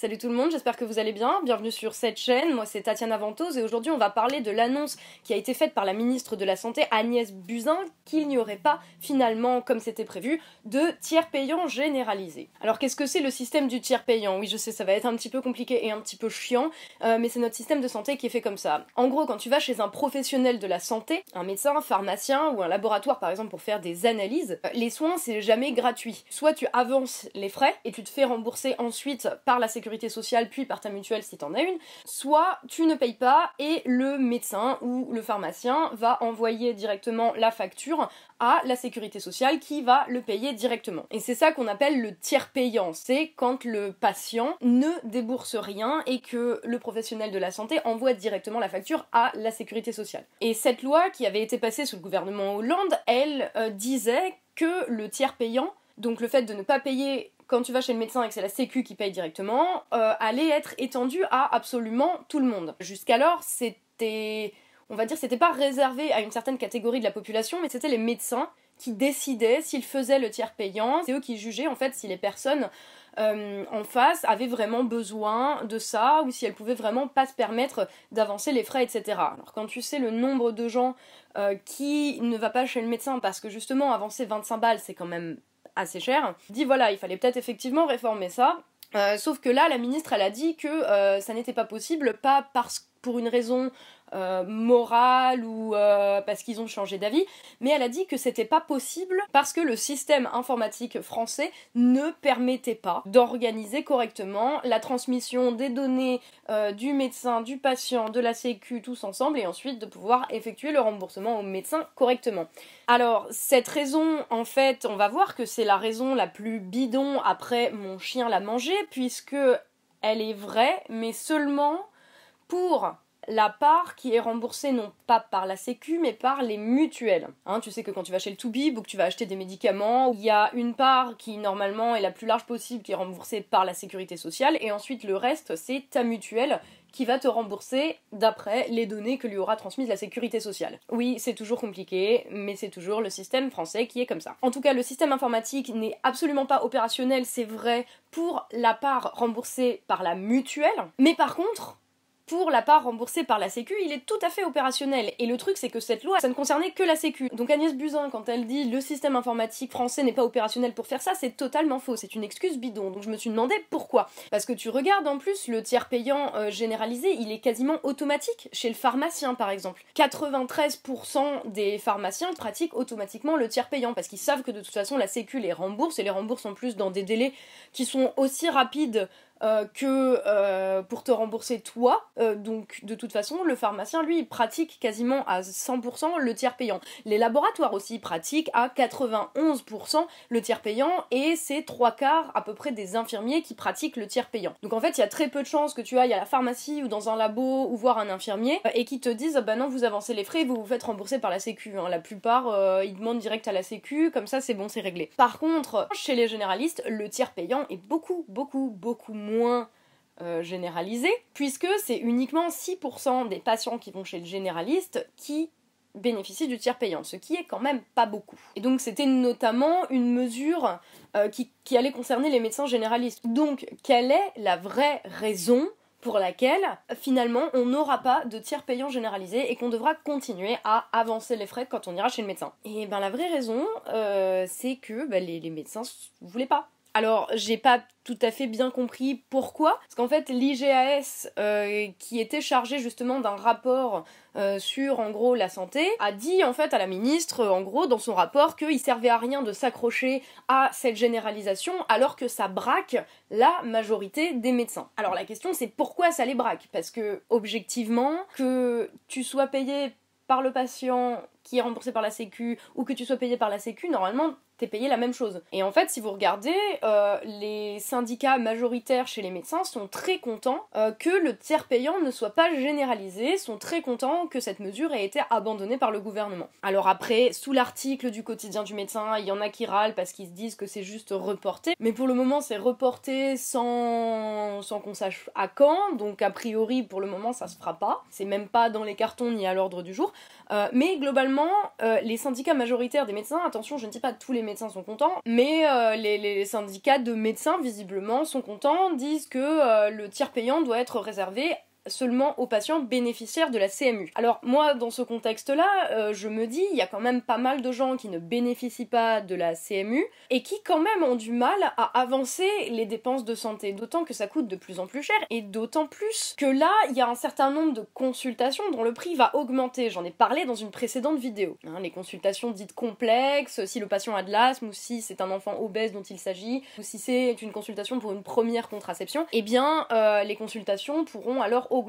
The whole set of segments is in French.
Salut tout le monde, j'espère que vous allez bien. Bienvenue sur cette chaîne. Moi, c'est Tatiana Ventose et aujourd'hui, on va parler de l'annonce qui a été faite par la ministre de la Santé, Agnès Buzyn, qu'il n'y aurait pas finalement, comme c'était prévu, de tiers payant généralisé. Alors, qu'est-ce que c'est le système du tiers payant? Oui, je sais, ça va être un petit peu compliqué et un petit peu chiant, euh, mais c'est notre système de santé qui est fait comme ça. En gros, quand tu vas chez un professionnel de la santé, un médecin, un pharmacien ou un laboratoire par exemple pour faire des analyses, euh, les soins, c'est jamais gratuit. Soit tu avances les frais et tu te fais rembourser ensuite par la sécurité sociale puis par ta mutuelle si t'en as une, soit tu ne payes pas et le médecin ou le pharmacien va envoyer directement la facture à la sécurité sociale qui va le payer directement. Et c'est ça qu'on appelle le tiers payant, c'est quand le patient ne débourse rien et que le professionnel de la santé envoie directement la facture à la sécurité sociale. Et cette loi qui avait été passée sous le gouvernement Hollande, elle euh, disait que le tiers payant donc le fait de ne pas payer quand tu vas chez le médecin et que c'est la sécu qui paye directement, euh, allait être étendu à absolument tout le monde. Jusqu'alors, c'était, on va dire, c'était pas réservé à une certaine catégorie de la population, mais c'était les médecins qui décidaient s'ils faisaient le tiers payant. C'est eux qui jugeaient en fait si les personnes euh, en face avaient vraiment besoin de ça ou si elles pouvaient vraiment pas se permettre d'avancer les frais, etc. Alors quand tu sais le nombre de gens euh, qui ne va pas chez le médecin parce que justement avancer 25 balles c'est quand même assez cher, dit voilà, il fallait peut-être effectivement réformer ça. Euh, sauf que là, la ministre, elle a dit que euh, ça n'était pas possible, pas parce pour une raison euh, morale ou euh, parce qu'ils ont changé d'avis, mais elle a dit que c'était pas possible parce que le système informatique français ne permettait pas d'organiser correctement la transmission des données euh, du médecin, du patient, de la sécu, tous ensemble, et ensuite de pouvoir effectuer le remboursement au médecin correctement. Alors, cette raison, en fait, on va voir que c'est la raison la plus bidon après mon chien l'a mangé, puisque elle est vraie, mais seulement pour la part qui est remboursée non pas par la sécu mais par les mutuelles. Hein, tu sais que quand tu vas chez le Toubib ou que tu vas acheter des médicaments, il y a une part qui normalement est la plus large possible qui est remboursée par la sécurité sociale et ensuite le reste c'est ta mutuelle qui va te rembourser d'après les données que lui aura transmises la sécurité sociale. Oui, c'est toujours compliqué, mais c'est toujours le système français qui est comme ça. En tout cas, le système informatique n'est absolument pas opérationnel, c'est vrai, pour la part remboursée par la mutuelle, mais par contre, pour la part remboursée par la Sécu, il est tout à fait opérationnel. Et le truc, c'est que cette loi, ça ne concernait que la Sécu. Donc Agnès Buzyn, quand elle dit le système informatique français n'est pas opérationnel pour faire ça, c'est totalement faux. C'est une excuse bidon. Donc je me suis demandé pourquoi. Parce que tu regardes en plus le tiers payant euh, généralisé, il est quasiment automatique chez le pharmacien par exemple. 93% des pharmaciens pratiquent automatiquement le tiers payant parce qu'ils savent que de toute façon la Sécu les rembourse et les rembourse en plus dans des délais qui sont aussi rapides euh, que euh, pour te rembourser toi. Euh, donc de toute façon, le pharmacien, lui, pratique quasiment à 100% le tiers payant. Les laboratoires aussi pratiquent à 91% le tiers payant et c'est trois quarts à peu près des infirmiers qui pratiquent le tiers payant. Donc en fait, il y a très peu de chances que tu ailles à la pharmacie ou dans un labo ou voir un infirmier et qui te disent bah non, vous avancez les frais, vous vous faites rembourser par la sécu. Hein. La plupart, ils demandent direct à la sécu, comme ça c'est bon, c'est réglé. Par contre, chez les généralistes, le tiers payant est beaucoup, beaucoup, beaucoup moins moins euh, généralisé, puisque c'est uniquement 6% des patients qui vont chez le généraliste qui bénéficient du tiers payant, ce qui est quand même pas beaucoup. Et donc c'était notamment une mesure euh, qui, qui allait concerner les médecins généralistes. Donc quelle est la vraie raison pour laquelle finalement on n'aura pas de tiers payant généralisé et qu'on devra continuer à avancer les frais quand on ira chez le médecin? Et ben la vraie raison, euh, c'est que ben, les, les médecins voulaient pas. Alors, j'ai pas tout à fait bien compris pourquoi. Parce qu'en fait, l'IGAS, euh, qui était chargé justement d'un rapport euh, sur, en gros, la santé, a dit en fait à la ministre, en gros, dans son rapport, qu'il servait à rien de s'accrocher à cette généralisation alors que ça braque la majorité des médecins. Alors la question, c'est pourquoi ça les braque? Parce que, objectivement, que tu sois payé par le patient qui est remboursé par la Sécu ou que tu sois payé par la Sécu, normalement, t'es payé la même chose. Et en fait, si vous regardez, euh, les syndicats majoritaires chez les médecins sont très contents euh, que le tiers payant ne soit pas généralisé, sont très contents que cette mesure ait été abandonnée par le gouvernement. Alors après, sous l'article du quotidien du médecin, il y en a qui râlent parce qu'ils se disent que c'est juste reporté, mais pour le moment c'est reporté sans, sans qu'on sache à quand, donc a priori pour le moment ça se fera pas, c'est même pas dans les cartons ni à l'ordre du jour, euh, mais globalement euh, les syndicats majoritaires des médecins, attention, je ne dis pas tous les médecins sont contents, mais euh, les, les, syndicats de médecins, visiblement, sont contents, disent que euh, le tiers payant doit être réservé seulement aux patients bénéficiaires de la CMU. Alors moi, dans ce contexte-là, euh, je me dis, il y a quand même pas mal de gens qui ne bénéficient pas de la CMU et qui quand même ont du mal à avancer les dépenses de santé, d'autant que ça coûte de plus en plus cher et d'autant plus que là, il y a un certain nombre de consultations dont le prix va augmenter. J'en ai parlé dans une précédente vidéo. Hein, les consultations dites complexes, si le patient a de l'asthme ou si c'est un enfant obèse dont il s'agit, ou si c'est une consultation pour une première contraception, eh bien, euh, les consultations pourront alors augmenter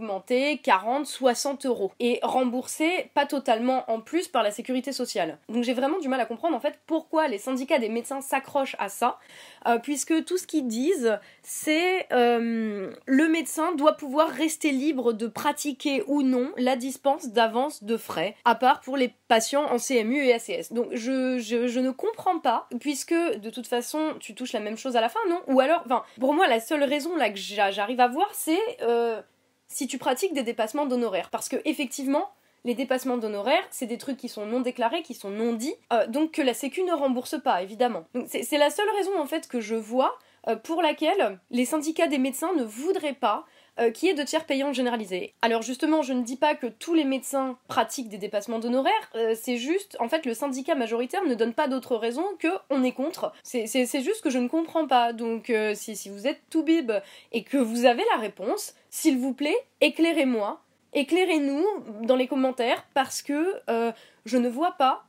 40, 60 euros et rembourser pas totalement en plus par la sécurité sociale. Donc j'ai vraiment du mal à comprendre en fait pourquoi les syndicats des médecins s'accrochent à ça, euh, puisque tout ce qu'ils disent c'est euh, le médecin doit pouvoir rester libre de pratiquer ou non la dispense d'avance de frais, à part pour les patients en CMU et ACS. Donc je, je, ne comprends pas, puisque de toute façon tu touches la même chose à la fin, non? Ou alors, enfin, pour moi la seule raison là que j'arrive à voir c'est euh, si tu pratiques des dépassements d'honoraires. Parce que effectivement, les dépassements d'honoraires, c'est des trucs qui sont non déclarés, qui sont non dits, euh, donc que la Sécu ne rembourse pas, évidemment. c'est la seule raison en fait que je vois euh, pour laquelle les syndicats des médecins ne voudraient pas euh, qui est de tiers payants généralisés. Alors justement, je ne dis pas que tous les médecins pratiquent des dépassements d'honoraires, c'est juste, en fait, le syndicat majoritaire ne donne pas d'autre raison que on est contre. C'est juste que je ne comprends pas. Donc si, si vous êtes tout bib et que vous avez la réponse, s'il vous plaît, éclairez-moi, éclairez-nous dans les commentaires parce que euh, je ne vois pas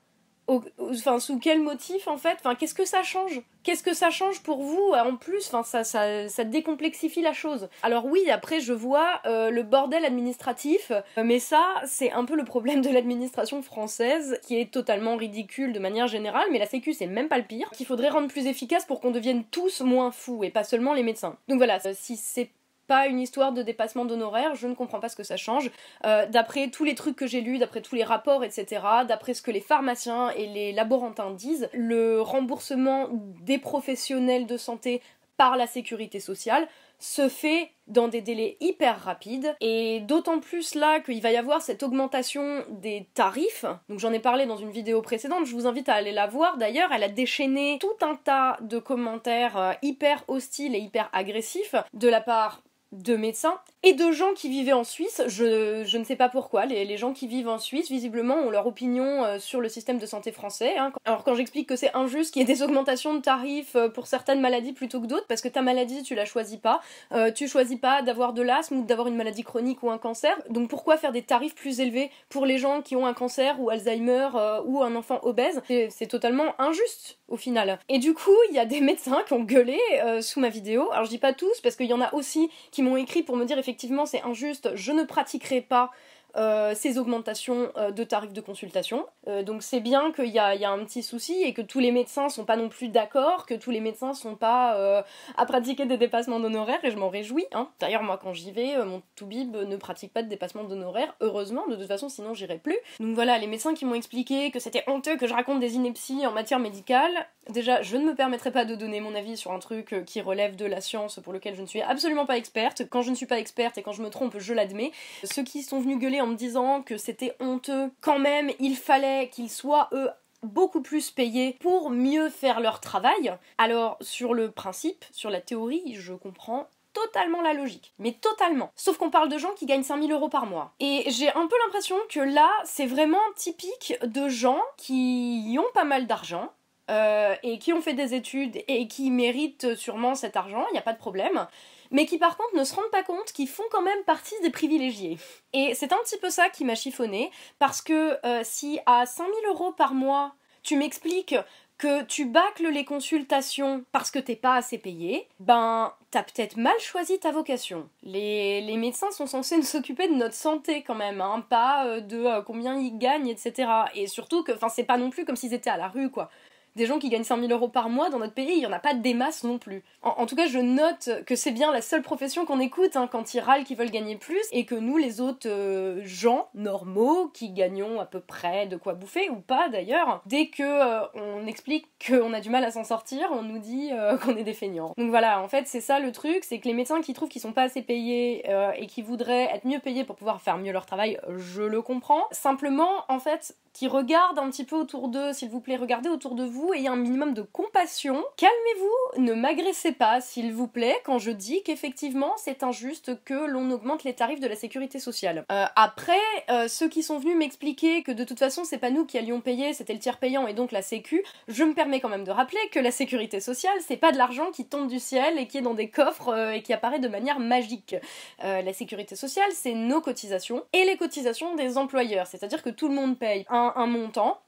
enfin sous quel motif en fait? Enfin qu'est-ce que ça change? Qu'est-ce que ça change pour vous en plus? Enfin ça, ça, ça décomplexifie la chose. Alors oui après je vois euh, le bordel administratif euh, mais ça c'est un peu le problème de l'administration française qui est totalement ridicule de manière générale mais la sécu c'est même pas le pire. Qu'il faudrait rendre plus efficace pour qu'on devienne tous moins fous et pas seulement les médecins. Donc voilà si c'est pas une histoire de dépassement d'honoraires, je ne comprends pas ce que ça change. Euh, d'après tous les trucs que j'ai lus, d'après tous les rapports, etc., d'après ce que les pharmaciens et les laborantins disent, le remboursement des professionnels de santé par la sécurité sociale se fait dans des délais hyper rapides et d'autant plus là qu'il va y avoir cette augmentation des tarifs. Donc j'en ai parlé dans une vidéo précédente, je vous invite à aller la voir d'ailleurs, elle a déchaîné tout un tas de commentaires euh, hyper hostiles et hyper agressifs de la part de médecins et de gens qui vivaient en Suisse. Je, je ne sais pas pourquoi. Les, les, gens qui vivent en Suisse, visiblement, ont leur opinion euh, sur le système de santé français. Hein. Alors quand j'explique que c'est injuste qu'il y ait des augmentations de tarifs euh, pour certaines maladies plutôt que d'autres, parce que ta maladie, tu la choisis pas. Euh, tu choisis pas d'avoir de l'asthme ou d'avoir une maladie chronique ou un cancer. Donc pourquoi faire des tarifs plus élevés pour les gens qui ont un cancer ou Alzheimer ou un enfant obèse? C'est totalement injuste final. Et du coup, il y a des médecins qui ont gueulé sous ma vidéo. Alors je dis pas tous, parce qu'il y en a aussi qui m'ont écrit pour me dire effectivement c'est injuste, je ne pratiquerai pas euh, ces augmentations euh, de tarifs de consultation. Euh, donc c'est bien qu'il y, a, un petit souci et que tous les médecins sont pas non plus d'accord, que tous les médecins sont pas à pratiquer des dépassements d'honoraires et je m'en réjouis. Hein. D'ailleurs moi quand j'y vais, mon toubib ne pratique pas de dépassement d'honoraires, heureusement, de toute façon sinon j'irai plus. Donc voilà, les médecins qui m'ont expliqué que c'était honteux que je raconte des inepties en matière médicale, déjà je ne me permettrai pas de donner mon avis sur un truc qui relève de la science pour lequel je ne suis absolument pas experte. Quand je ne suis pas experte et quand je me trompe, je l'admets. Ceux qui sont venus gueuler en me disant que c'était honteux. Quand même, il fallait qu'ils soient, eux, beaucoup plus payés pour mieux faire leur travail. Alors, sur le principe, sur la théorie, je comprends totalement la logique. Mais totalement. Sauf qu'on parle de gens qui gagnent 5000 euros par mois. Et j'ai un peu l'impression que là, c'est vraiment typique de gens qui ont pas mal d'argent. Euh, et qui ont fait des études et qui méritent sûrement cet argent, il n'y a pas de problème mais qui par contre ne se rendent pas compte qu'ils font quand même partie des privilégiés. Et c'est un petit peu ça qui m'a chiffonné, parce que euh, si à 5000 euros par mois, tu m'expliques que tu bâcles les consultations parce que t'es pas assez payé, ben t'as peut-être mal choisi ta vocation. Les, médecins sont censés s'occuper de notre santé quand même, hein, pas euh, de euh, combien ils gagnent, etc. Et surtout que, enfin, c'est pas non plus comme s'ils étaient à la rue, quoi des gens qui gagnent 5000 euros par mois dans notre pays, il n'y en a pas des masses non plus. En, tout cas, je note que c'est bien la seule profession qu'on écoute hein, quand ils râlent qu'ils veulent gagner plus, et que nous, les autres euh, gens normaux, qui gagnons à peu près de quoi bouffer, ou pas d'ailleurs, dès que euh, on explique qu'on a du mal à s'en sortir, on nous dit euh, qu'on est des feignants. Donc voilà, en fait, c'est ça le truc, c'est que les médecins qui trouvent qu'ils sont pas assez payés et qui voudraient être mieux payés pour pouvoir faire mieux leur travail, je le comprends. Simplement, en fait, qui regardent un petit peu autour d'eux, s'il vous plaît, regardez autour de vous, ayez un minimum de compassion. Calmez-vous, ne m'agressez pas, s'il vous plaît, quand je dis qu'effectivement c'est injuste que l'on augmente les tarifs de la sécurité sociale. Euh, après, euh, ceux qui sont venus m'expliquer que de toute façon c'est pas nous qui allions payer, c'était le tiers payant et donc la sécu, je me permets quand même de rappeler que la sécurité sociale c'est pas de l'argent qui tombe du ciel et qui est dans des coffres euh, et qui apparaît de manière magique. la sécurité sociale c'est nos cotisations et les cotisations des employeurs, c'est-à-dire que tout le monde paye un un, montant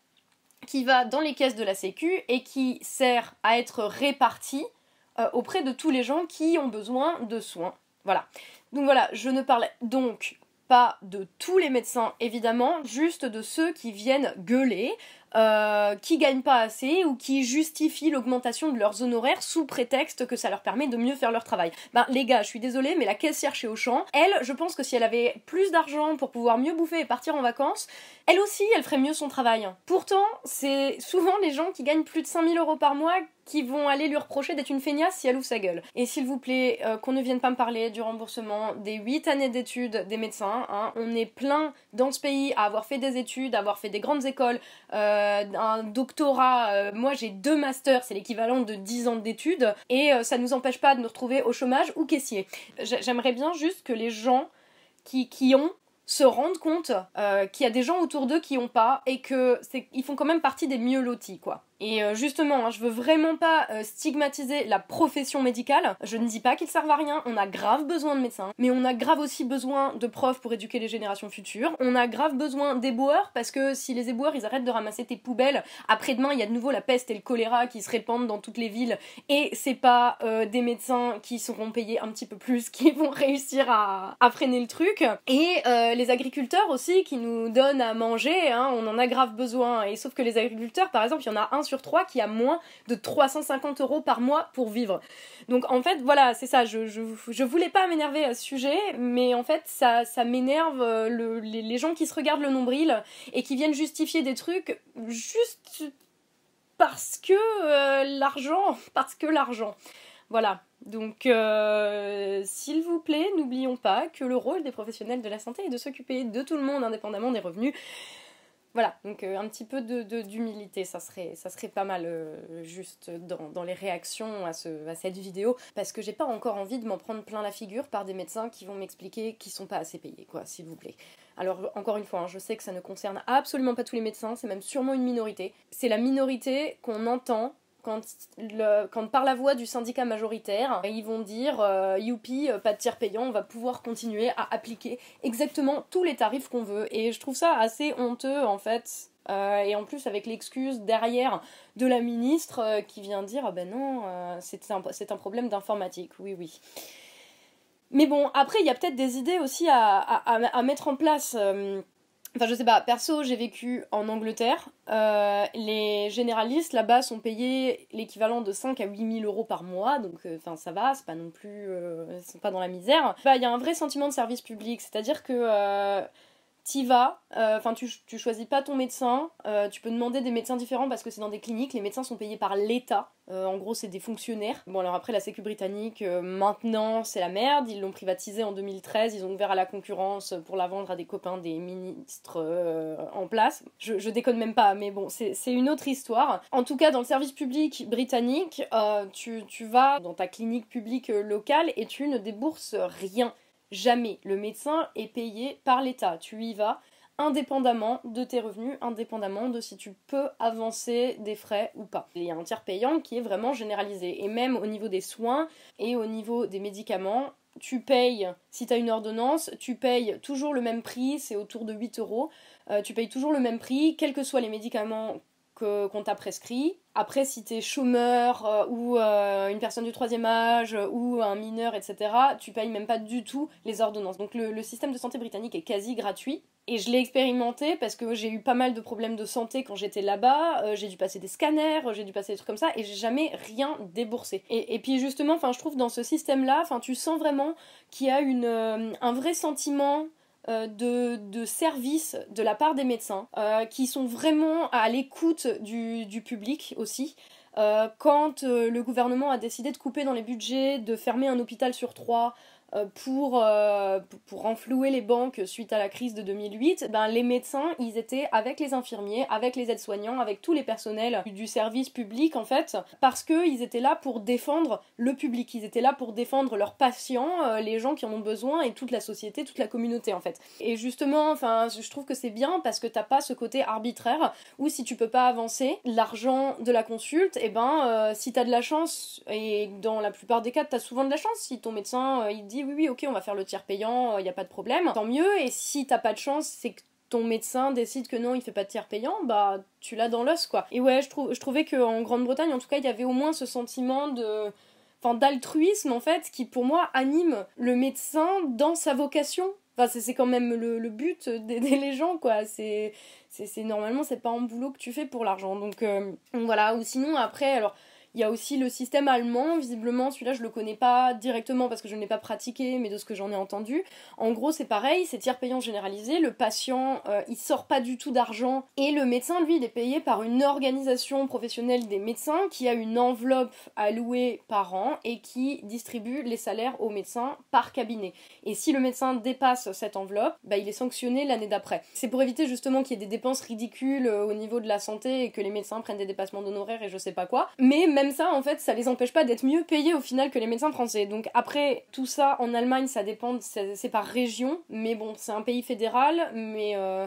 qui va dans les caisses de la Sécu et qui sert à être réparti euh, auprès de tous les gens qui ont besoin de soins. Voilà. Donc voilà, je ne parle donc pas de tous les médecins évidemment, juste de ceux qui viennent gueuler, euh, qui gagnent pas assez ou qui justifient l'augmentation de leurs honoraires sous prétexte que ça leur permet de mieux faire leur travail. Ben les gars, je suis désolée, mais la caissière chez Auchan, elle, je pense que si elle avait plus d'argent pour pouvoir mieux bouffer et partir en vacances, elle aussi, elle ferait mieux son travail. Pourtant, c'est souvent les gens qui gagnent plus de 5000 euros par mois qui vont aller lui reprocher d'être une feignasse si elle ouvre sa gueule. Et s'il vous plaît, euh, qu'on ne vienne pas me parler du remboursement des 8 années d'études des médecins. Hein. On est plein dans ce pays à avoir fait des études, à avoir fait des grandes écoles, euh, un doctorat, euh, moi j'ai deux masters, c'est l'équivalent de 10 ans d'études, et ça ne nous empêche pas de nous retrouver au chômage ou caissier. J'aimerais bien juste que les gens qui, qui ont se rendent compte qu'il y a des gens autour d'eux qui ont pas et que c'est ils font quand même partie des mieux lotis quoi. Et euh, justement, hein, je veux vraiment pas euh, stigmatiser la profession médicale. Je ne dis pas qu'ils servent à rien. On a grave besoin de médecins, mais on a grave aussi besoin de profs pour éduquer les générations futures. On a grave besoin d'éboueurs parce que si les éboueurs ils arrêtent de ramasser tes poubelles, après-demain il y a de nouveau la peste et le choléra qui se répandent dans toutes les villes et c'est pas euh, des médecins qui seront payés un petit peu plus qui vont réussir à, freiner le truc. Et les agriculteurs aussi qui nous donnent à manger, hein, on en a grave besoin. Et sauf que les agriculteurs, par exemple, il y en a un sur 3 qui a moins de 350 euros par mois pour vivre. Donc en fait, voilà, c'est ça. Je, je, voulais pas m'énerver à ce sujet, mais en fait, ça, ça m'énerve euh, les, gens qui se regardent le nombril et qui viennent justifier des trucs juste parce que euh, l'argent, parce que l'argent. Voilà. Donc, euh, s'il vous plaît, n'oublions pas que le rôle des professionnels de la santé est de s'occuper de tout le monde indépendamment des revenus. Voilà, donc euh, un petit peu d'humilité, ça, serait, pas mal euh, juste dans, les réactions à cette vidéo, parce que j'ai pas encore envie de m'en prendre plein la figure par des médecins qui vont m'expliquer qu'ils sont pas assez payés, quoi, s'il vous plaît. Alors encore une fois, hein, je sais que ça ne concerne absolument pas tous les médecins, c'est même sûrement une minorité. C'est la minorité qu'on entend quand, par la voix du syndicat majoritaire, ils vont dire euh, youpi, euh, pas de tiers payant, on va pouvoir continuer à appliquer exactement tous les tarifs qu'on veut. Et je trouve ça assez honteux en fait. Euh, et en plus avec l'excuse derrière de la ministre qui vient dire ah ben non, c'est un, problème d'informatique. Oui, oui. Mais bon, après, il y a peut-être des idées aussi à mettre en place. Enfin, je sais pas, perso, j'ai vécu en Angleterre. Euh, les généralistes là-bas sont payés l'équivalent de 5 à 8 000 euros par mois, donc euh, ça va, c'est pas non plus. Euh, pas dans la misère. Bah, il y a un vrai sentiment de service public, c'est-à-dire que t'y vas, enfin tu, tu choisis pas ton médecin, tu peux demander des médecins différents parce que c'est dans des cliniques, les médecins sont payés par l'État. Euh, en gros, c'est des fonctionnaires. Bon, alors après, la Sécu britannique, euh, maintenant, c'est la merde. Ils l'ont privatisée en 2013. Ils ont ouvert à la concurrence pour la vendre à des copains des ministres euh, en place. Je, je, déconne même pas, mais bon, c'est une autre histoire. En tout cas, dans le service public britannique, tu, tu vas dans ta clinique publique locale et tu ne débourses rien. Jamais. Le médecin est payé par l'État. Tu y vas indépendamment de tes revenus, indépendamment de si tu peux avancer des frais ou pas. Il y a un tiers payant qui est vraiment généralisé. Et même au niveau des soins et au niveau des médicaments, tu payes, si tu as une ordonnance, tu payes toujours le même prix, c'est autour de 8 euros. Euh, tu payes toujours le même prix, quels que soient les médicaments qu'on t'a prescrits. Après, si t'es chômeur euh, ou euh, une personne du troisième âge ou un mineur, etc., tu payes même pas du tout les ordonnances. Donc le, système de santé britannique est quasi gratuit. Et je l'ai expérimenté parce que j'ai eu pas mal de problèmes de santé quand j'étais là-bas. Euh, j'ai dû passer des scanners, j'ai dû passer des trucs comme ça, et j'ai jamais rien déboursé. Et, puis justement, enfin, je trouve dans ce système-là, enfin, tu sens vraiment qu'il y a un vrai sentiment euh, de, de services de la part des médecins euh, qui sont vraiment à l'écoute du, du, public aussi. Euh, quand le gouvernement a décidé de couper dans les budgets, de fermer un hôpital sur trois, euh, pour, euh, pour renflouer les banques suite à la crise de 2008, ben, les médecins, ils étaient avec les infirmiers, avec les aides-soignants, avec tous les personnels du service public en fait, parce qu'ils étaient là pour défendre le public, ils étaient là pour défendre leurs patients, euh, les gens qui en ont besoin et toute la société, toute la communauté en fait. Et justement, enfin, je trouve que c'est bien parce que t'as pas ce côté arbitraire où si tu peux pas avancer l'argent de la consulte, et eh ben si t'as de la chance, et dans la plupart des cas t'as souvent de la chance, si ton médecin il dit oui, oui, ok, on va faire le tiers payant, il euh, n'y a pas de problème, tant mieux. Et si t'as pas de chance, c'est que ton médecin décide que non, il fait pas de tiers payant, bah tu l'as dans l'os, quoi. Et ouais, je, je trouvais qu'en Grande-Bretagne, en tout cas, il y avait au moins ce sentiment de enfin d'altruisme en fait qui pour moi anime le médecin dans sa vocation enfin c'est quand même le, but d'aider les gens quoi c'est normalement c'est pas un boulot que tu fais pour l'argent donc euh, voilà ou sinon après alors il y a aussi le système allemand, visiblement, celui-là je le connais pas directement parce que je ne l'ai pas pratiqué, mais de ce que j'en ai entendu. En gros, c'est pareil, c'est tiers payant généralisé, le patient euh, il sort pas du tout d'argent et le médecin lui il est payé par une organisation professionnelle des médecins qui a une enveloppe allouée par an et qui distribue les salaires aux médecins par cabinet. Et si le médecin dépasse cette enveloppe, bah, il est sanctionné l'année d'après. C'est pour éviter justement qu'il y ait des dépenses ridicules euh, au niveau de la santé et que les médecins prennent des dépassements d'honoraires et je sais pas quoi. Mais ça, en fait, ça les empêche pas d'être mieux payés au final que les médecins français. Donc après, tout ça en Allemagne, ça dépend, c'est par région, mais bon, c'est un pays fédéral, mais euh,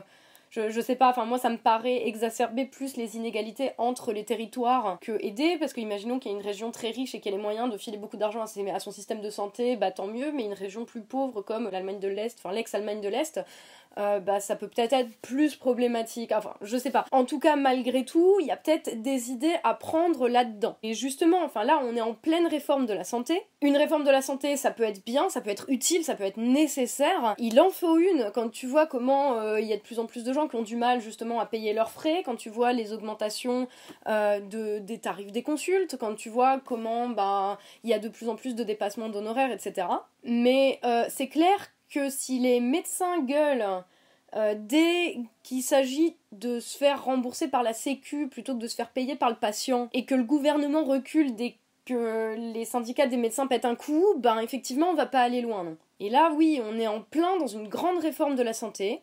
je, sais pas, enfin moi ça me paraît exacerber plus les inégalités entre les territoires que aider, parce que imaginons qu'il y a une région très riche et qu'elle a les moyens de filer beaucoup d'argent à, son système de santé, bah tant mieux, mais une région plus pauvre comme l'Allemagne de l'Est, enfin l'ex-Allemagne de l'Est, euh, bah, ça peut peut-être être plus problématique. Enfin, je sais pas. En tout cas, malgré tout, il y a peut-être des idées à prendre là-dedans. Et justement, enfin là, on est en pleine réforme de la santé. Une réforme de la santé, ça peut être bien, ça peut être utile, ça peut être nécessaire. Il en faut une quand tu vois comment euh, il y a de plus en plus de gens qui ont du mal justement à payer leurs frais, quand tu vois les augmentations euh, de, des tarifs des consultes, quand tu vois comment bah, il y a de plus en plus de dépassements d'honoraires, etc. Mais c'est clair que si les médecins gueulent euh, dès qu'il s'agit de se faire rembourser par la Sécu plutôt que de se faire payer par le patient et que le gouvernement recule dès que les syndicats des médecins pètent un coup, ben effectivement on va pas aller loin non. Et là oui, on est en plein dans une grande réforme de la santé.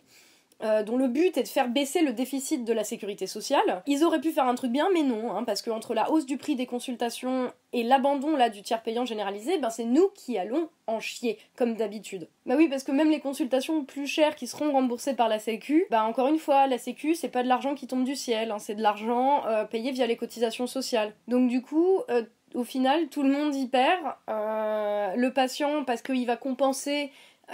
Euh, dont le but est de faire baisser le déficit de la sécurité sociale. Ils auraient pu faire un truc bien, mais non, hein, parce que entre la hausse du prix des consultations et l'abandon là du tiers payant généralisé, ben c'est nous qui allons en chier, comme d'habitude. Bah oui, parce que même les consultations plus chères qui seront remboursées par la Sécu, bah encore une fois, la Sécu c'est pas de l'argent qui tombe du ciel, hein, c'est de l'argent euh, payé via les cotisations sociales. Donc du coup, euh, au final, tout le monde y perd. le patient, parce qu'il va compenser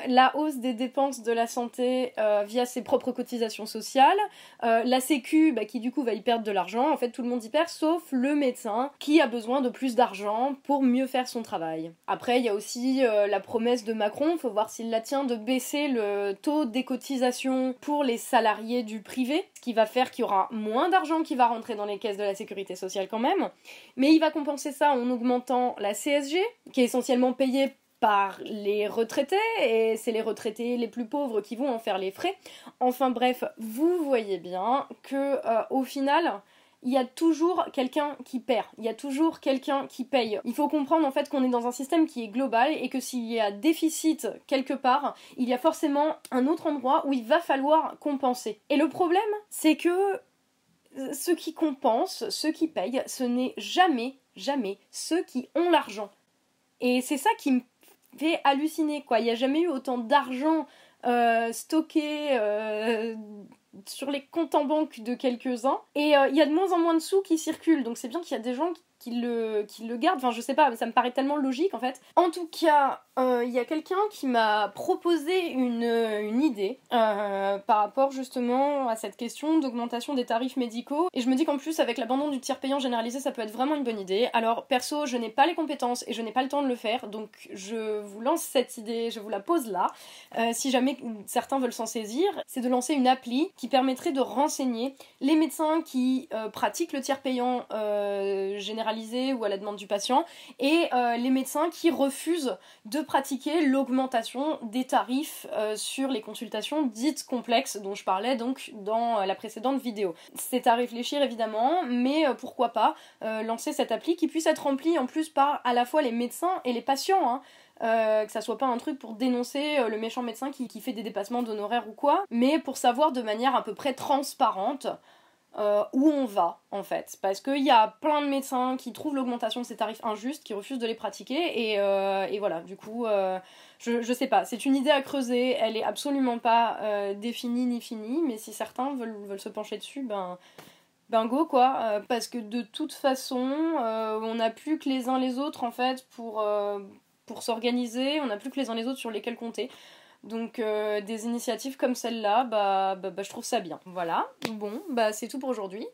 la hausse des dépenses de la santé euh, via ses propres cotisations sociales, euh, la Sécu bah, qui du coup va y perdre de l'argent, en fait tout le monde y perd sauf le médecin qui a besoin de plus d'argent pour mieux faire son travail. Après il y a aussi euh, la promesse de Macron, faut voir s'il la tient, de baisser le taux des cotisations pour les salariés du privé, ce qui va faire qu'il y aura moins d'argent qui va rentrer dans les caisses de la sécurité sociale quand même, mais il va compenser ça en augmentant la CSG, qui est essentiellement payée par les retraités, et c'est les retraités les plus pauvres qui vont en faire les frais. Enfin bref, vous voyez bien que euh, au final, il y a toujours quelqu'un qui perd, il y a toujours quelqu'un qui paye. Il faut comprendre en fait qu'on est dans un système qui est global et que s'il y a déficit quelque part, il y a forcément un autre endroit où il va falloir compenser. Et le problème, c'est que euh, ceux qui compensent, ceux qui payent, ce n'est jamais, jamais ceux qui ont l'argent. Et c'est ça qui me fait halluciner quoi. Il n'y a jamais eu autant d'argent euh, stocké euh, sur les comptes en banque de quelques-uns. Et euh, il y a de moins en moins de sous qui circulent. Donc c'est bien qu'il y a des gens qu'il le, le garde. Enfin, je sais pas, ça me paraît tellement logique en fait. En tout cas, euh, il y a quelqu'un qui m'a proposé une, une idée euh, par rapport justement à cette question d'augmentation des tarifs médicaux. Et je me dis qu'en plus, avec l'abandon du tiers payant généralisé, ça peut être vraiment une bonne idée. Alors, perso, je n'ai pas les compétences et je n'ai pas le temps de le faire, donc je vous lance cette idée, je vous la pose là. Euh, si jamais certains veulent s'en saisir, c'est de lancer une appli qui permettrait de renseigner les médecins qui pratiquent le tiers payant généralisé ou à la demande du patient et les médecins qui refusent de pratiquer l'augmentation des tarifs euh, sur les consultations dites complexes dont je parlais donc dans euh, la précédente vidéo. C'est à réfléchir évidemment, mais euh, pourquoi pas lancer cette appli qui puisse être remplie en plus par à la fois les médecins et les patients. Hein. que ça soit pas un truc pour dénoncer le méchant médecin qui, qui fait des dépassements d'honoraires ou quoi, mais pour savoir de manière à peu près transparente euh, où on va en fait. Parce qu'il y a plein de médecins qui trouvent l'augmentation de ces tarifs injustes, qui refusent de les pratiquer, et, euh, voilà, du coup, euh, je, je, sais pas, c'est une idée à creuser, elle est absolument pas définie ni finie, mais si certains veulent, se pencher dessus, ben. Ben go quoi, parce que de toute façon, on n'a plus que les uns les autres en fait pour s'organiser, on n'a plus que les uns les autres sur lesquels compter. Donc euh, des initiatives comme celle-là, bah, bah, bah, je trouve ça bien. Voilà, bon, bah c'est tout pour aujourd'hui.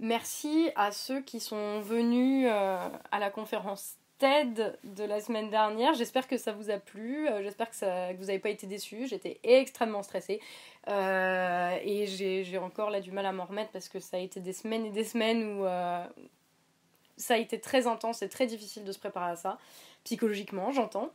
Merci à ceux qui sont venus euh, à la conférence TED de la semaine dernière. J'espère que ça vous a plu, euh, j'espère que, que vous n'avez pas été déçus. J'étais extrêmement stressée et j'ai encore là du mal à m'en remettre parce que ça a été des semaines et des semaines où ça a été très intense et très difficile de se préparer à ça, psychologiquement, j'entends.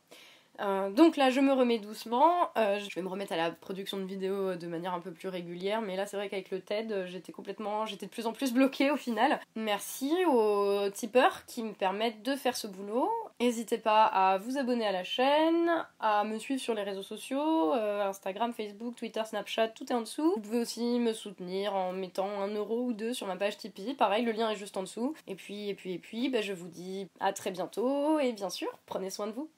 Euh, donc là, je me remets doucement. Euh, je vais me remettre à la production de vidéos de manière un peu plus régulière. Mais là, c'est vrai qu'avec le TED, j'étais complètement, j'étais de plus en plus bloquée au final. Merci aux tipeurs qui me permettent de faire ce boulot. N'hésitez pas à vous abonner à la chaîne, à me suivre sur les réseaux sociaux, euh, Instagram, Facebook, Twitter, Snapchat, tout est en dessous. Vous pouvez aussi me soutenir en mettant un euro ou deux sur ma page Tipeee. Pareil, le lien est juste en dessous. Et puis, et puis, et puis, bah, je vous dis à très bientôt et bien sûr, prenez soin de vous.